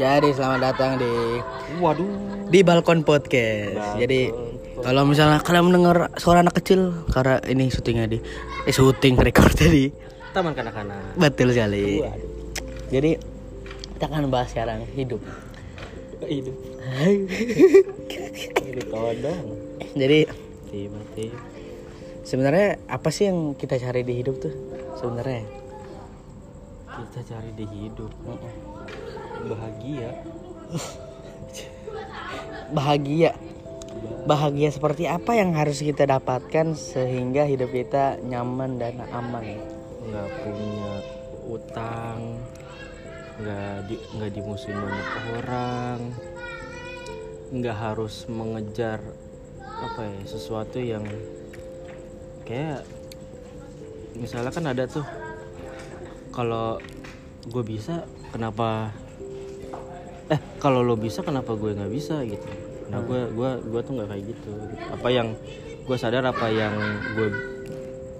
Jadi selamat datang di Waduh. di balkon podcast. Jadi kalau misalnya kalian mendengar suara anak kecil karena ini syutingnya di eh syuting record tadi. Taman kanak-kanak. Betul sekali. Jadi kita akan bahas sekarang hidup. Hidup. Hidup. Jadi Tiba-tiba. sebenarnya apa sih yang kita cari di hidup tuh? Sebenarnya Kita cari di hidup. Bahagia. bahagia. Bahagia seperti apa yang harus kita dapatkan sehingga hidup kita nyaman dan aman? Nggak punya utang. Nggak di nggak dimusuhin banyak orang. Nggak harus mengejar apa ya sesuatu yang kayak misalnya kan ada tuh kalau gue bisa kenapa kalau lo bisa kenapa gue nggak bisa gitu? Nah gue gue gue tuh nggak kayak gitu. Apa yang gue sadar apa yang gue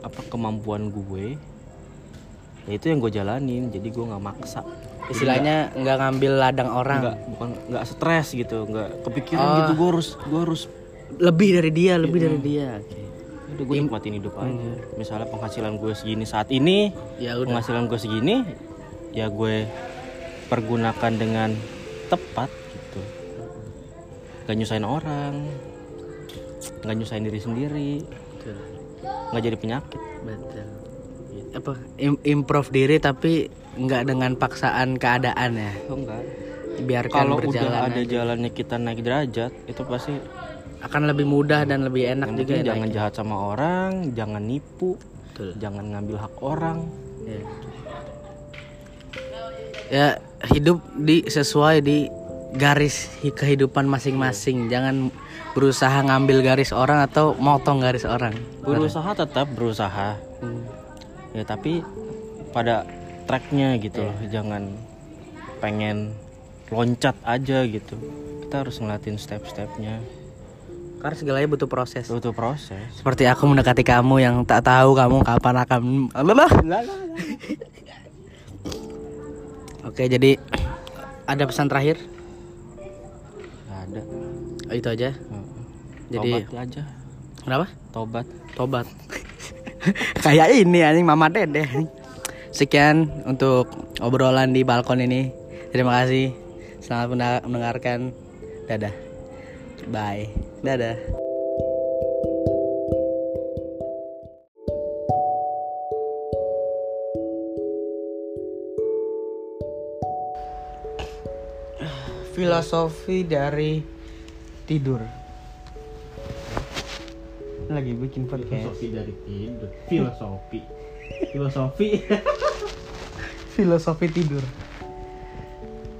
apa kemampuan gue ya itu yang gue jalanin. Jadi gue nggak maksa. Istilahnya nggak ngambil ladang orang. nggak bukan nggak stres gitu nggak kepikiran Oh. gitu. Gue harus gue harus Lebih dari dia, lebih dari dia. Udah gue nikmatin hidup aja. Misalnya penghasilan gue segini saat ini Ya udah. penghasilan gue segini ya gue pergunakan dengan tepat gitu gak nyusahin orang gak nyusahin diri sendiri Betul. nggak jadi penyakit Betul. Apa im- improve diri tapi nggak dengan paksaan keadaan ya. oh enggak Biarkan kalau udah ada aja. jalannya kita naik derajat itu pasti akan lebih mudah dan lebih enak yang juga ya jangan naiknya. jahat sama orang jangan nipu Betul. jangan ngambil hak orang Ya. Ya, hidup di sesuai di garis hi- kehidupan masing-masing. Jangan berusaha ngambil garis orang atau motong garis orang. berusaha tetap berusaha Hmm. ya tapi pada tracknya gitu loh jangan pengen loncat aja gitu kita harus ngeliatin step-stepnya Karena segalanya butuh proses. butuh proses Seperti aku mendekati kamu yang tak tahu kamu kapan akan. Oke, jadi ada pesan terakhir? Nggak ada Oh, itu aja. Heeh. Jadi tobat aja kenapa? tobat Tobat. Kayak ini anjing Mama Dede. Sekian untuk obrolan di balkon ini. Terima kasih. Selamat mendengarkan. Dadah. Bye. Dadah. Filosofi dari tidur. Lagi bikin podcast. dari tidur. Filosofi. Filosofi. Filosofi tidur.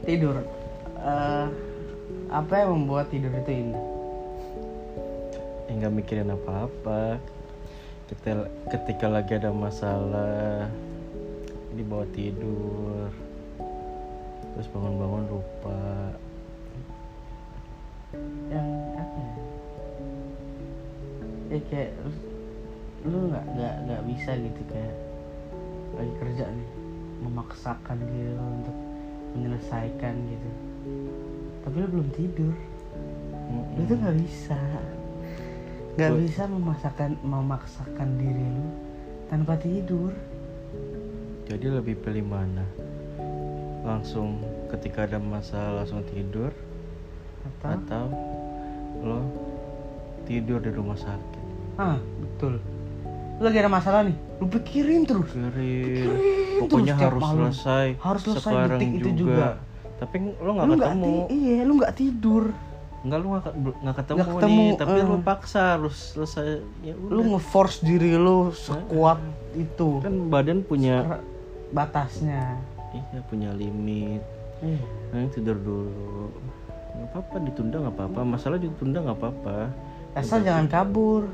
Tidur. Eh, apa yang membuat tidur itu indah? Ya nggak mikirin apa-apa. Ketika, ketika lagi ada masalah dibawa tidur terus bangun-bangun lupa. Yang apa ya? Ya kayak lu- nggak nggak nggak bisa gitu kayak lagi kerja nih memaksakan diri lu untuk menyelesaikan gitu. Tapi lu belum tidur. Lu tuh nggak bisa. Nggak bisa memaksakan memaksakan diri lu tanpa tidur. Jadi lebih pilih mana? Langsung ketika ada masalah langsung tidur atau atau lo tidur di rumah sakit? ah betul lu lagi ada masalah nih lu pikirin terus Pikirin, Pikirin pokoknya terus harus malam. selesai. Harus selesai sekarang detik itu juga. juga. Tapi lo nggak lu ketemu. ti- iya lu nggak tidur Enggak lu nggak nggak ketemu, Nggak ketemu, nih, tapi eh. lu paksa harus selesai. Ya lu udah. ngeforce diri lu sekuat itu Kan badan punya batasnya iya punya limit. Iya. Nah, tidur dulu. Nggak apa-apa ditunda nggak apa-apa. Masalah ditunda nggak apa-apa. asal jangan kabur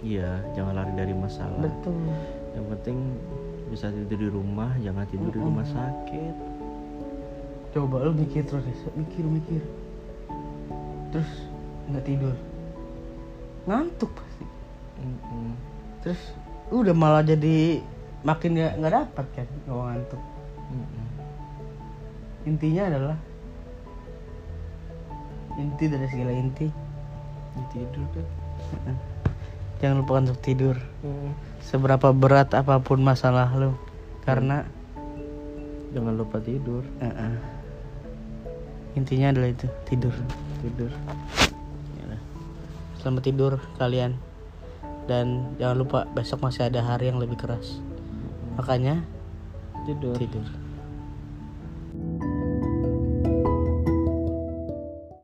Iya, jangan lari dari masalah. betul Yang penting bisa tidur di rumah, jangan tidur di rumah sakit. coba lu mikir terus mikir mikir terus nggak tidur ngantuk pasti Mm-mm. terus udah malah jadi makin nggak nggak dapat kan kalau ngantuk Mm-mm. intinya adalah inti dari segala inti. Ya, tidur kan jangan lupakan untuk tidur. Seberapa berat apa pun masalah lu karena jangan lupa tidur. Uh-uh. intinya adalah itu tidur. Tidur. Yalah. selamat tidur kalian. Dan jangan lupa besok masih ada hari yang lebih keras. Makanya tidur. Tidur